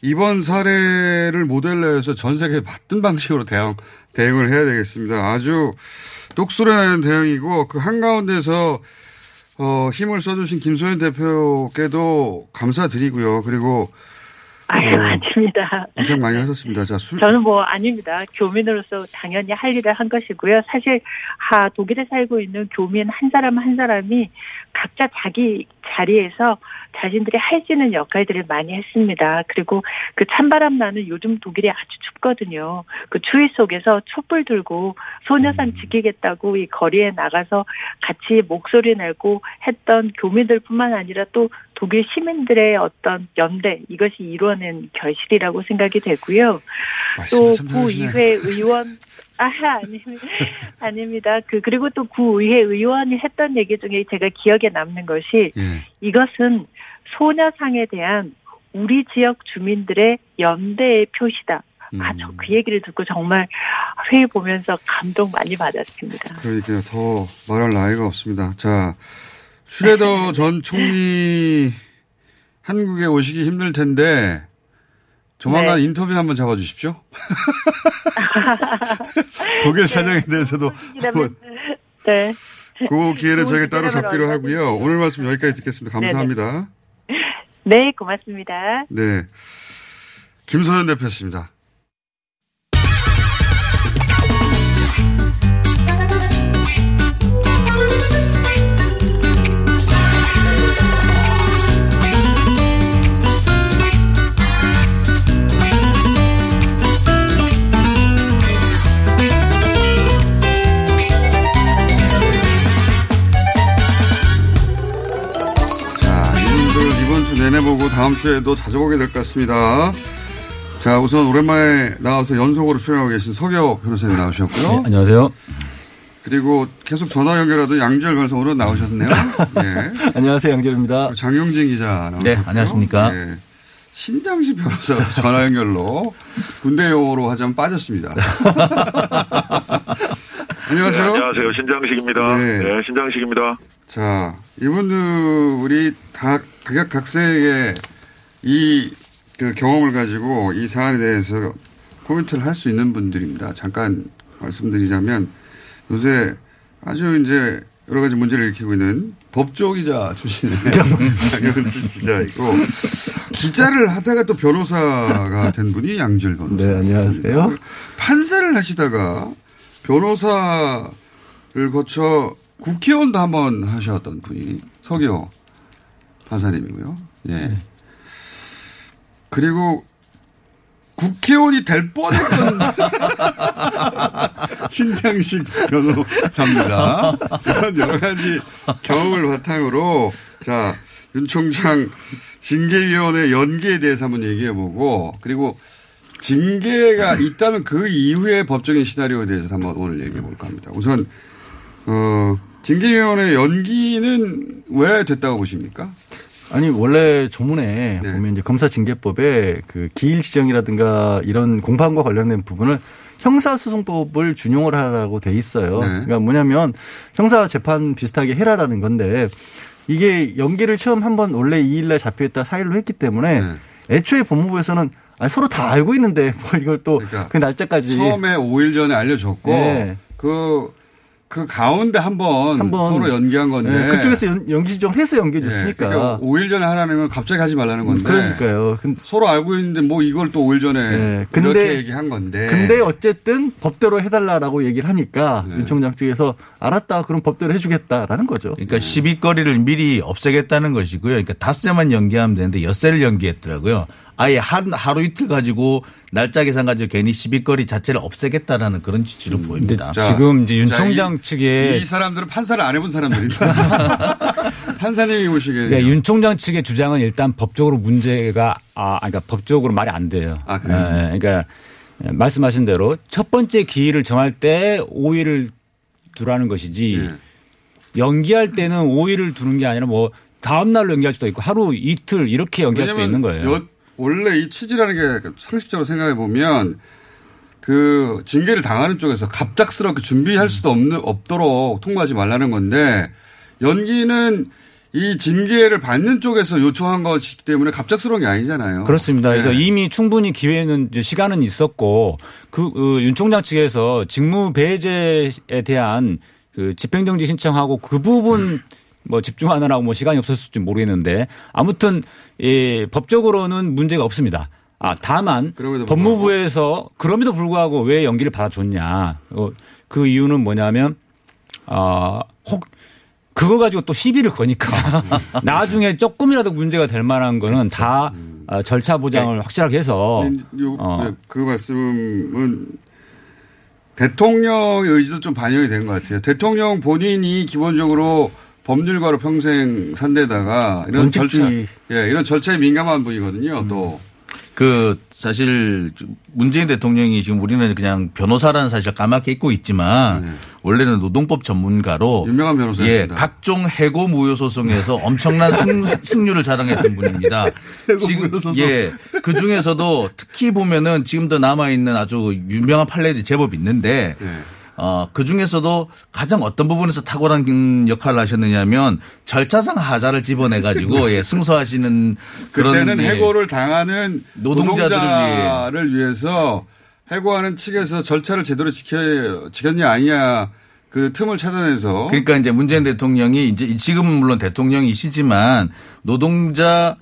F: 이번 사례를 모델로 해서 전 세계에 맞던 방식으로 대응, 대응을 해야 되겠습니다. 아주 나는 대응이고, 그 한가운데서, 어, 힘을 써주신 김소연 대표께도 감사드리고요. 그리고,
M: 아유,
F: 어,
M: 아닙니다.
F: 고생 많이 하셨습니다. 자, 술,
M: 저는 뭐 아닙니다. 교민으로서 당연히 할 일을 한 것이고요. 사실 하 독일에 살고 있는 교민 한 사람 한 사람이 각자 자기 자리에서 자신들이 할 수 있는 역할들을 많이 했습니다. 그리고 그 찬바람 나는 요즘 독일이 아주 춥거든요. 그 추위 속에서 촛불 들고 소녀상 지키겠다고 이 거리에 나가서 같이 목소리 내고 했던 교민들뿐만 아니라 또 독일 시민들의 어떤 연대 이것이 이루어낸 결실이라고 생각이 되고요. 또. 구의회 의원 아, 아닙니다. 아닙니다. 그, 그리고 또 구의회 의원이 했던 얘기 중에 제가 기억에 남는 것이
F: 예.
M: 이것은 소녀상에 대한 우리 지역 주민들의 연대의 표시다. 아, 저 그 얘기를 듣고 정말 회의 보면서 감동 많이 받았습니다.
F: 그러니까 더 말할 나이가 없습니다. 자, 슈레더 전 총리 한국에 오시기 힘들 텐데 조만간
M: 네.
F: 인터뷰 한번 잡아주십시오. 독일 사정에 대해서도 한번
M: 네.
F: 그
M: 좋은
F: 저희가 따로 잡기로 하고요. 오늘 말씀 여기까지 듣겠습니다. 감사합니다.
M: 네, 고맙습니다.
F: 네. 김소연 대표였습니다. 주에도 자주 보게 될 것 같습니다. 자, 우선 오랜만에 나와서 연속으로 출연하고 계신 서교 변호사님 나오셨고요.
N: 네, 안녕하세요.
F: 그리고 계속 전화 연결하던 양지열 변호사 오늘 나오셨네요. 네.
N: 안녕하세요, 양재입니다.
F: 장용진 기자 나오셨고요.
N: 네, 안녕하십니까.
F: 네. 신장식 변호사 전화 연결로 군대 용어로 하자면 빠졌습니다. 안녕하세요.
O: 네, 안녕하세요. 신장식입니다.
F: 네.
O: 네, 신장식입니다.
F: 자, 이분들이 각, 각각각색의 이, 그 경험을 가지고 이 사안에 대해서 코멘트를 할 수 있는 분들입니다. 잠깐 말씀드리자면 요새 아주 이제 여러 가지 문제를 일으키고 있는 법조 기자 출신의 장현진 기자이고 기자를 하다가 또 변호사가 된 분이 양질 변호사.
N: 네, 안녕하세요.
F: 판사를 하시다가 변호사를 거쳐 국회의원도 한번 하셨던 분이 서기호 판사님이고요. 예. 그리고 국회의원이 될 뻔했던 신장식 변호사입니다. 이런 여러 가지 경험을 바탕으로 자, 윤 총장 징계위원회 연계에 대해서 한번 얘기해 보고 그리고 징계가 있다면 그 이후의 법적인 시나리오에 대해서 한번 오늘 얘기해 볼까 합니다. 우선, 어, 징계위원회 연기는 왜 됐다고 보십니까?
N: 아니 원래 조문에 보면 이제 검사징계법에 그 기일 지정이라든가 이런 공판과 관련된 부분을 형사소송법을 준용을 하라고 돼 있어요.
F: 네.
N: 그러니까 뭐냐면 형사 재판 비슷하게 해라라는 건데 이게 연기를 처음 한 번 원래 2일날 잡혀있다 4일로 했기 때문에 애초에 법무부에서는 아니, 서로 다 알고 있는데 뭘 이걸 또그 날짜까지
F: 처음에 5일 전에 알려줬고
N: 네.
F: 그, 그 가운데 한번
N: 한 번
F: 서로 연기한 건데.
N: 네, 그쪽에서 연, 연기 지정해서 연기해 줬으니까.
F: 예, 그러니까 5일 전에 하라는 건 갑자기 하지 말라는 건데.
N: 그러니까요.
F: 서로 알고 있는데 뭐 이걸 또 5일 전에
N: 네,
F: 이렇게
N: 근데-
F: 얘기한 건데.
N: 근데 어쨌든 법대로 해달라라고 얘기를 하니까 윤 총장 측에서 알았다 그럼 법대로 해주겠다라는 거죠.
P: 그러니까 시비거리를 미리 없애겠다는 것이고요. 그러니까 닷새만 연기하면 되는데 엿새를 연기했더라고요. 아예 한 하루 이틀 가지고 날짜 계산 가지고 괜히 시비거리 자체를 없애겠다라는 그런 취지로 보입니다.
F: 자,
Q: 지금 이제 윤
F: 자,
Q: 총장
F: 이-
Q: 측에
F: 이 사람들은 판사를 안 해본 사람들이다. 판사님이 보시기에
Q: 그러니까 윤 총장 측의 주장은 일단 법적으로 문제가 아 그러니까 법적으로 말이 안 돼요.
F: 아, 그래요?
Q: 예, 그러니까 말씀하신 대로 첫 번째 기일을 정할 때 5일을 두라는 것이지
F: 예.
Q: 연기할 때는 5일을 두는 게 아니라 뭐 다음 날로 연기할 수도 있고 하루 이틀 이렇게 연기할 수도 있는 거예요.
F: 여- 원래 이 취지라는 게 상식적으로 생각해 보면 그 징계를 당하는 쪽에서 갑작스럽게 준비할 수도 없는 없도록 통과하지 말라는 건데 연기는 이 징계를 받는 쪽에서 요청한 것이기 때문에 갑작스러운 게 아니잖아요.
Q: 그렇습니다. 그래서
F: 네.
Q: 이미 충분히 기회는 시간은 있었고 그윤 총장 측에서 직무 배제에 대한 그 집행정지 신청하고 그 부분 뭐 집중하느라고 뭐 시간이 없었을지 모르겠는데 아무튼 예, 법적으로는 문제가 없습니다. 아 다만 법무부에서 그럼에도 불구하고 왜 연기를 받아줬냐 어, 그 이유는 뭐냐면 아혹 그거 가지고 또 시비를 거니까 나중에 조금이라도 문제가 될 만한 거는 다 아, 절차 보장을 확실하게 해서
F: 요-
Q: 어.
F: 네, 그 말씀은 대통령의 의지도 좀 반영이 된 것 같아요. 대통령 본인이 기본적으로 법률가로 평생 산 데다가 이런 절차. 예, 이런 절차에 민감한 분이거든요.
P: 또그 사실 문재인 대통령이 지금 우리는 그냥 변호사라는 사실 까맣게 잊고 있지만 원래는 노동법 전문가로
F: 네. 유명한
P: 예,
F: 변호사입니다.
P: 각종 해고 무효 소송에서 엄청난 승, 승률을 자랑했던 분입니다. 지금 예, 그 중에서도 특히 보면은 지금도 남아 있는 아주 유명한 판례들이 제법 있는데
F: 네.
P: 어, 그 중에서도 가장 어떤 부분에서 탁월한 역할을 하셨느냐면 절차상 하자를 집어내가지고 예, 승소하시는 그런
F: 그때는
P: 예,
F: 해고를 당하는
P: 노동자들을
F: 노동자를 위해서 해고하는 측에서 절차를 제대로 지켜 지켰냐 아니냐 그 틈을 찾아내서.
P: 그러니까 이제 문재인 대통령이 이제 지금은 물론 대통령이시지만 노동자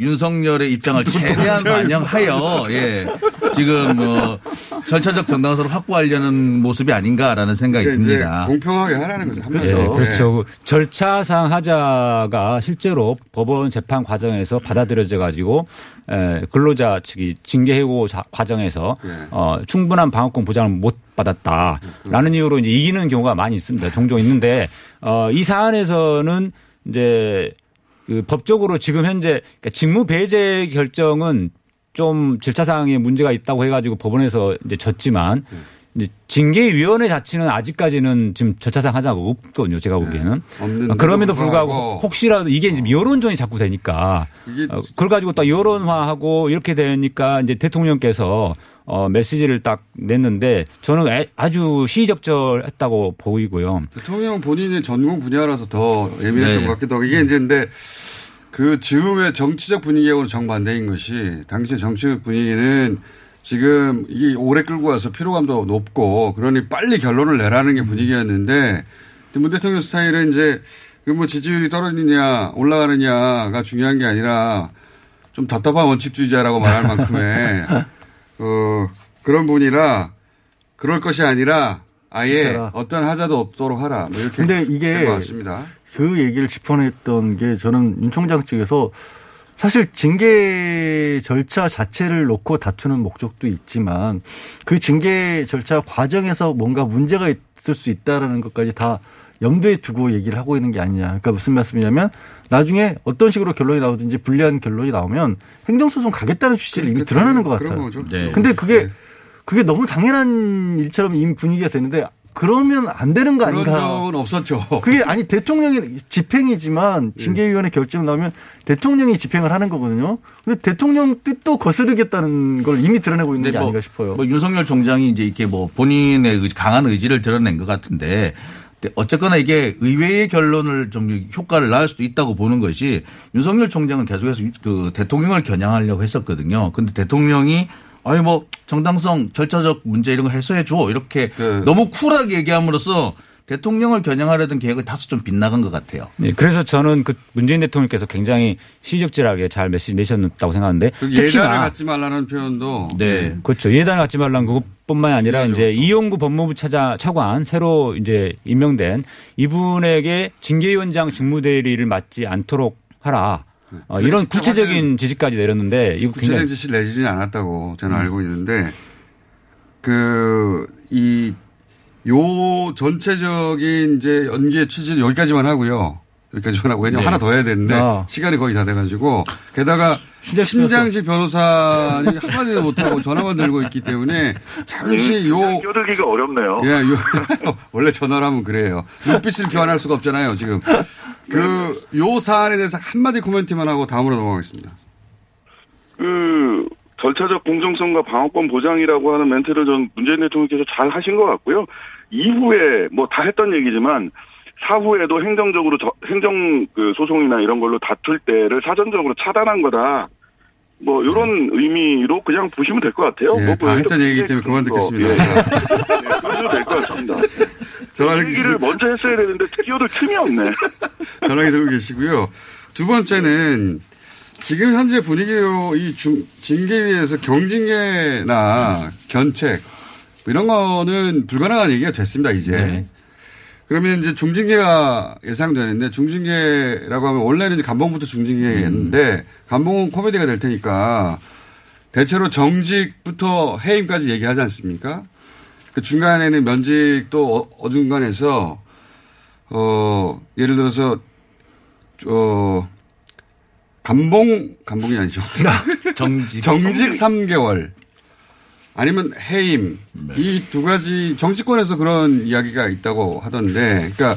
P: 윤석열의 입장을 최대한 반영하여 예 지금 뭐 절차적 정당성을 확보하려는 모습이 아닌가라는 생각이
F: 그러니까 이제
P: 듭니다.
F: 공평하게 하라는 거죠.
Q: 예,
F: 예.
Q: 그렇죠. 절차상 하자가 실제로 법원 재판 과정에서 받아들여져 가지고 에, 근로자 측이 징계 해고 자- 과정에서
F: 예.
Q: 어, 충분한 방어권 보장을 못 받았다라는 이유로 이제 이기는 경우가 많이 있습니다. 종종 있는데 어, 이 사안에서는 이제 그 법적으로 지금 현재 그러니까 직무 배제 결정은 좀 절차상에 문제가 있다고 해가지고 법원에서 이제 졌지만 이제 징계위원회 자체는 아직까지는 지금 절차상 하자가 없거든요. 제가 보기에는.
F: 없는데도
Q: 아, 그럼에도 불구하고
F: 불구하고
Q: 혹시라도 이게 이제 여론전이 자꾸 되니까 어, 그걸 가지고 또 여론화하고 이렇게 되니까 이제 대통령께서 어, 메시지를 딱 냈는데 저는 애- 아주 시의적절했다고 보이고요.
F: 대통령 본인의 전공 분야라서 더 예민했던
Q: 네.
F: 것 같기도 하고 이게 이제 근데 그 즈음의 정치적 분위기하고는 정반대인 것이 당시 정치적 분위기는 지금 이게 오래 끌고 와서 피로감도 높고 그러니 빨리 결론을 내라는 게 분위기였는데 문 대통령 스타일은 이제 그뭐 지지율이 떨어지느냐 올라가느냐가 중요한 게 아니라 좀 답답한 원칙주의자라고 말할 만큼의 어, 그런 분이라 그럴 것이 아니라 아예
N: 시켜라.
F: 어떤 하자도 없도록 하라. 뭐 이렇게
N: 근데 이게
F: 된것 같습니다.
N: 그 얘기를 짚어냈던 게 저는 윤 총장 측에서 사실 징계 절차 자체를 놓고 다투는 목적도 있지만 그 징계 절차 과정에서 뭔가 문제가 있을 수 있다라는 것까지 다 염두에 두고 얘기를 하고 있는 게 아니냐. 그러니까 무슨 말씀이냐면 나중에 어떤 식으로 결론이 나오든지 불리한 결론이 나오면 행정소송 가겠다는 취지를 이미 드러나는 것
F: 그런
N: 같아요.
F: 거죠.
P: 네.
N: 근데 그게 그게 너무 당연한 일처럼 이미 분위기가 됐는데 그러면 안 되는 거
F: 그런
N: 아닌가?
F: 적은 없었죠.
N: 그게 아니 대통령이 집행이지만 징계위원회 결정 나오면 대통령이 집행을 하는 거거든요. 근데 대통령 뜻도 거스르겠다는 걸 이미 드러내고 있는 게
P: 뭐,
N: 아닌가 싶어요.
P: 뭐 윤석열 총장이 이제 이렇게 뭐 본인의 강한 의지를 드러낸 것 같은데 어쨌거나 이게 의회의 결론을 좀 효과를 낳을 수도 있다고 보는 것이 윤석열 총장은 계속해서 그 대통령을 겨냥하려고 했었거든요. 근데 대통령이 아니 뭐 정당성 절차적 문제 이런 거 해소해 줘 이렇게
F: 네.
P: 너무 쿨하게 얘기함으로써 대통령을 겨냥하려던 계획을 다소 좀 빗나간 것 같아요.
Q: 네, 그래서 저는 그 문재인 대통령께서 굉장히 시적절하게 잘 메시지 내셨다고 생각하는데
F: 그 예단을 갖지 말라는 표현도
P: 네.
Q: 그렇죠. 예단을 갖지 말라는 그것뿐만이 아니라 이제 이용구 법무부 차자 차관 새로 이제 임명된 이분에게 징계위원장 직무대리를 맡지 않도록 하라. 어, 이런 구체적인 지시까지 내렸는데 이거
F: 구체적인
Q: 굉장히
F: 지시를 내지는 않았다고 저는
Q: 음.
F: 알고 있는데 그 이 요 전체적인 이제 연기의 취지는 여기까지만 하고요. 여기까지만 하고 왜냐면
Q: 네.
F: 하나 더 해야 되는데
Q: 아.
F: 시간이 거의 다 돼가지고 게다가 신장지 변호사님 한마디도 못하고 전화만 들고 있기 때문에 잠시 요
O: 껴들기가 어렵네요.
F: 예, 요, 원래 전화를 하면 그래요. 눈빛을 교환할 수가 없잖아요, 지금. 그, 요 사안에 대해서 한마디 코멘트만 하고 다음으로 넘어가겠습니다.
O: 그 절차적 공정성과 방어권 보장이라고 하는 멘트를 전 문재인 대통령께서 잘 하신 것 같고요. 이후에 뭐 다 했던 얘기지만 사후에도 행정적으로 저- 행정 그 소송이나 이런 걸로 다툴 때를 사전적으로 차단한 거다. 뭐 이런 의미로 그냥 보시면 될 것 같아요.
F: 네. 예,
O: 뭐다그
F: 했던 얘기이기 때문에 그만 듣겠습니다.
O: 예. 예, 그러셔도 될 것 같습니다.
F: 전화를
O: 그 얘기를 먼저 했어야 되는데 끼어들 틈이 없네.
F: 전화기 들고 계시고요. 두 번째는 지금 현재 분위기로 이 중, 징계위에서 경징계나 견책 뭐 이런 거는 불가능한 얘기가 됐습니다, 이제.
Q: 네.
F: 그러면 이제 중징계가 예상되는데 중징계라고 하면 원래는 이제 감봉부터 중징계였는데 감봉은 코미디가 될 테니까 대체로 정직부터 해임까지 얘기하지 않습니까? 그 중간에는 면직도 어- 어중간해서 어 예를 들어서 어 감봉 감봉이 아니죠.
P: 정직
F: 정직 3개월. 아니면 해임. 이두 가지 정치권에서 그런 이야기가 있다고 하던데 그러니까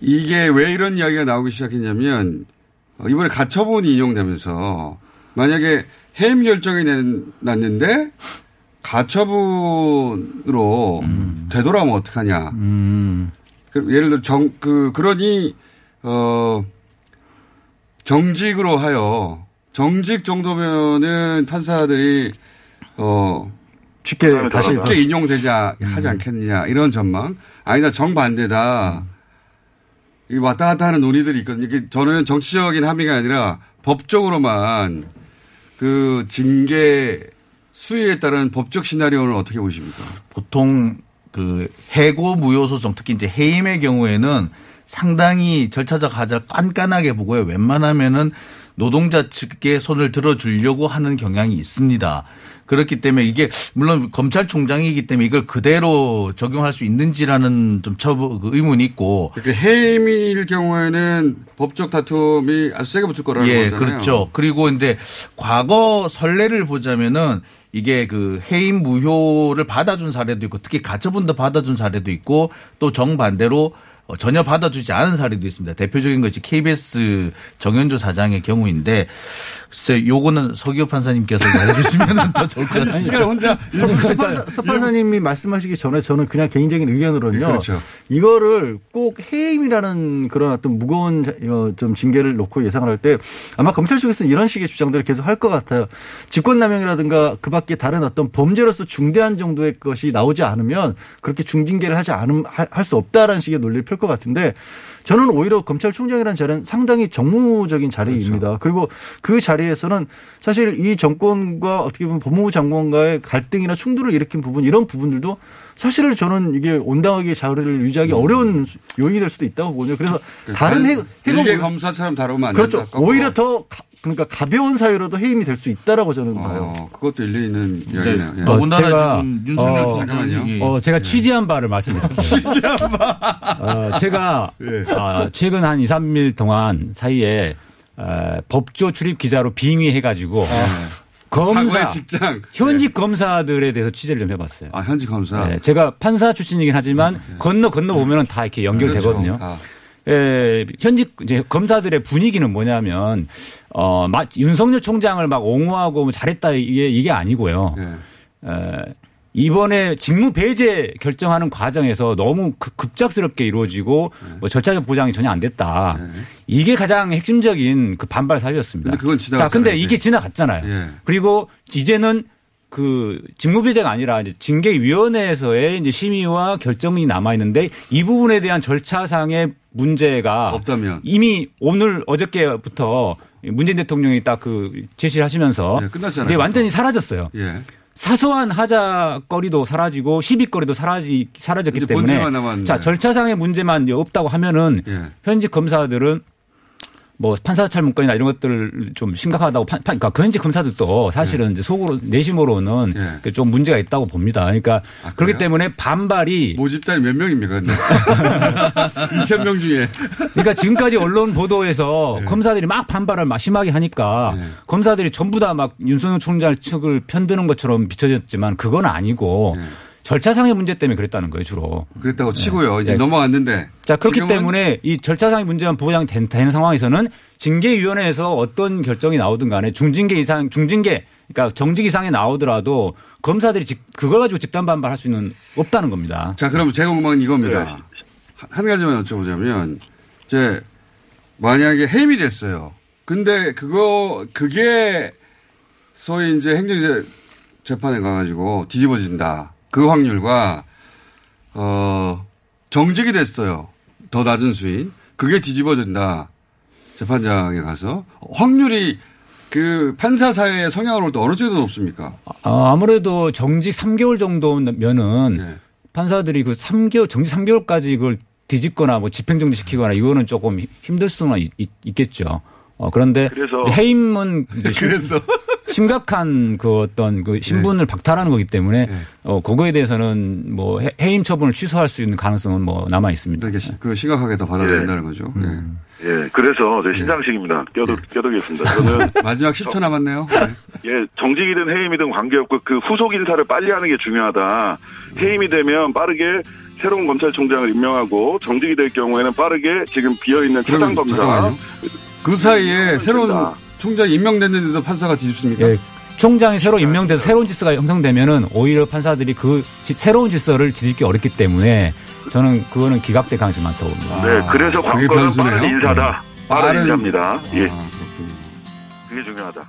F: 이게 왜 이런 이야기가 나오기 시작했냐면 어, 이번에 가처분이 인용되면서 만약에 해임 결정이 낸- 났는데 가처분으로 되돌아오면 어떡하냐. 그 예를 들어 정, 그, 그러니, 어, 정직으로 하여 정직 정도면은 판사들이 어
N: 쉽게 다시
F: 쉽게 인용되지 아- 하지 않겠느냐 이런 전망 아니다 정반대다 이 왔다 갔다 하는 논의들이 있거든요. 저는 정치적인 합의가 아니라 법적으로만 그 징계 수위에 따른 법적 시나리오는 어떻게 보십니까?
P: 보통 그 해고 무효 소송 특히 이제 해임의 경우에는 상당히 절차적 하자를 깐깐하게 보고요. 웬만하면은 노동자 측에 손을 들어주려고 하는 경향이 있습니다. 그렇기 때문에 이게 물론 검찰총장이기 때문에 이걸 그대로 적용할 수 있는지라는 좀 처부 그 의문이 있고
F: 그 해임일 경우에는 법적 다툼이 아주 세게 붙을 거라는
P: 예,
F: 거잖아요.
P: 그렇죠. 그리고 이제 과거 선례를 보자면은 이게 그 해임 무효를 받아준 사례도 있고 특히 가처분도 받아준 사례도 있고 또 정반대로 어, 전혀 받아주지 않은 사례도 있습니다. 대표적인 것이 KBS 정현조 사장의 경우인데 글쎄 요거는 서기호 판사님께서 알려주시면 더 좋을 것 같습니다.
F: 혼자
N: 서판, 서판사님이 말씀하시기 전에 저는 그냥 개인적인 의견으로는요.
F: 네, 그렇죠.
N: 이거를 꼭 해임이라는 그런 어떤 무거운 어, 좀 징계를 놓고 예상을 할 때 아마 검찰 쪽에서는 이런 식의 주장들을 계속 할 것 같아요. 직권남용이라든가 그 밖에 다른 어떤 범죄로서 중대한 정도의 것이 나오지 않으면 그렇게 중징계를 하지 않음 할 수 없다라는 식의 논리를 펼 것 같은데 저는 오히려 검찰총장이라는 자리는 상당히 정무적인 자리입니다. 그리고 그 자리에서는 사실 이 정권과 어떻게 보면 법무부 장관과의 갈등이나 충돌을 일으킨 부분 이런 부분들도 사실은 저는 이게 온당하게 자리를 유지하기 어려운 요인이 될 수도 있다고 보거든요. 그래서 다른 해,
F: 일개
N: 해고
F: 검사처럼 다루면 안
N: 그렇죠.
F: 된다.
N: 오히려 더 가- 그러니까 가벼운 사유로도 해임이 될 수 있다라고 저는 봐요.
F: 어, 그것도 일리 있는 이야기네요. 예.
Q: 어, 제가 어,
F: 잠깐만요.
Q: 어, 제가 취재한 바를 말씀드릴게요.
F: 취재한 바.
Q: 어, 제가
F: 예.
Q: 아, 최근 한 2, 3일 동안 사이에 어, 법조 출입 기자로 빙의해가지고 검사
F: 과거의 직장.
Q: 현직 검사들에 대해서 취재를 좀 해봤어요.
F: 아 현직 검사.
Q: 네, 제가 판사 출신이긴 하지만 건너 건너 보면은 다 이렇게 연결되거든요.
F: 그렇죠. 다.
Q: 에, 현직 이제 검사들의 분위기는 뭐냐면 어, 마, 윤석열 총장을 막 옹호하고 뭐 잘했다 이게 이게 아니고요.
F: 네.
Q: 에, 이번에 직무 배제 결정하는 과정에서 너무 급- 급작스럽게 이루어지고
F: 네.
Q: 뭐 절차적 보장이 전혀 안 됐다. 이게 가장 핵심적인 그 반발 사유였습니다.
F: 근데 그건
Q: 자,
F: 지나갔잖아요,
Q: 근데
F: 이제.
Q: 이게 지나갔잖아요.
F: 예.
Q: 그리고 이제는 그 직무배제가 아니라 이제 징계위원회에서의 이제 심의와 결정이 남아 있는데 이 부분에 대한 절차상의 문제가
F: 없다면
Q: 이미 오늘 어저께부터 문재인 대통령이 딱 그 제시를 하시면서
F: 예, 끝났잖아요.
Q: 이제 완전히 사라졌어요.
F: 예.
Q: 사소한 하자거리도 사라지고 시비거리도 사라지 사라졌기 때문에. 자 절차상의 문제만 없다고 하면은
F: 예.
Q: 현직 검사들은 뭐 판사찰 문건이나 이런 것들을 좀 심각하다고 판, 판- 그러니까 그런지 검사들도 사실은 이제 속으로 내심으로는 그좀 문제가 있다고 봅니다. 그러니까 그렇기 때문에 반발이
F: 모집단이 몇 명입니까? 근데? 2천 명 중에.
Q: 그러니까 지금까지 언론 보도에서 검사들이 막 반발을 막 심하게 하니까 검사들이 전부 다 막 윤석열 총장 측을 편드는 것처럼 비춰졌지만 그건 아니고 절차상의 문제 때문에 그랬다는 거예요 주로.
F: 그랬다고 치고요. 이제
Q: 네.
F: 넘어갔는데
Q: 자 그렇기 때문에 이 절차상의 문제만 보장된 되는 상황에서는 징계위원회에서 어떤 결정이 나오든 간에 중징계 이상 중징계 그러니까 정직 이상에 나오더라도 검사들이 직- 그걸 가지고 집단 반발할 수 있는 없다는 겁니다.
F: 자, 그럼 제가 궁금한 건 이겁니다. 한 가지만 여쭤보자면, 이제, 만약에 해임이 됐어요. 근데 그거, 그게, 소위 이제 행정재 재판에 가가지고 뒤집어진다. 그 확률과, 어, 정직이 됐어요. 더 낮은 수인. 그게 뒤집어진다. 재판장에 가서. 확률이 그 판사 사회의 성향으로 볼때 어느 더 높습니까?
Q: 아, 아무래도 정직 3개월 정도면은
F: 네.
Q: 판사들이 그 3개월 정직 3개월까지 이걸 뒤집거나 뭐 집행정지 시키거나 이거는 조금 힘들 수는 있, 겠죠 어, 그런데
O: 그래서-
Q: 해임은 이제 심-
F: 그래서
Q: 심각한 그 어떤 그 신분을 박탈하는 거기 때문에 어 그거에 대해서는 뭐 해- 해임 처분을 취소할 수 있는 가능성은 뭐 남아 있습니다.
F: 그 심각하게 더 받아야 된다는 거죠. 네.
O: 예, 그래서 제 신상식입니다. 껴도, 껴두겠습니다. 저는
F: 마지막 10초 남았네요.
O: 예, 정직이든 해임이든 관계없고 그 후속 인사를 빨리 하는 게 중요하다. 해임이 되면 빠르게 새로운 검찰총장을 임명하고 정직이 될 경우에는 빠르게 지금 비어 있는 차장 검사.
F: 그 사이에 새로운 총장 임명됐는데도 판사가 뒤집습니까?
Q: 예, 총장이 새로 임명돼서 새로운 질서가 형성되면은 오히려 판사들이 그 지- 새로운 질서를 뒤집기 어렵기 때문에 저는 그거는 기각될 가능성이 많다고 봅니다.
O: 네, 그래서
F: 그게
O: 관건은. 빠른 인사다. 빠른
F: 빠른-
O: 인사입니다. 예.
F: 아,
O: 그게 중요하다.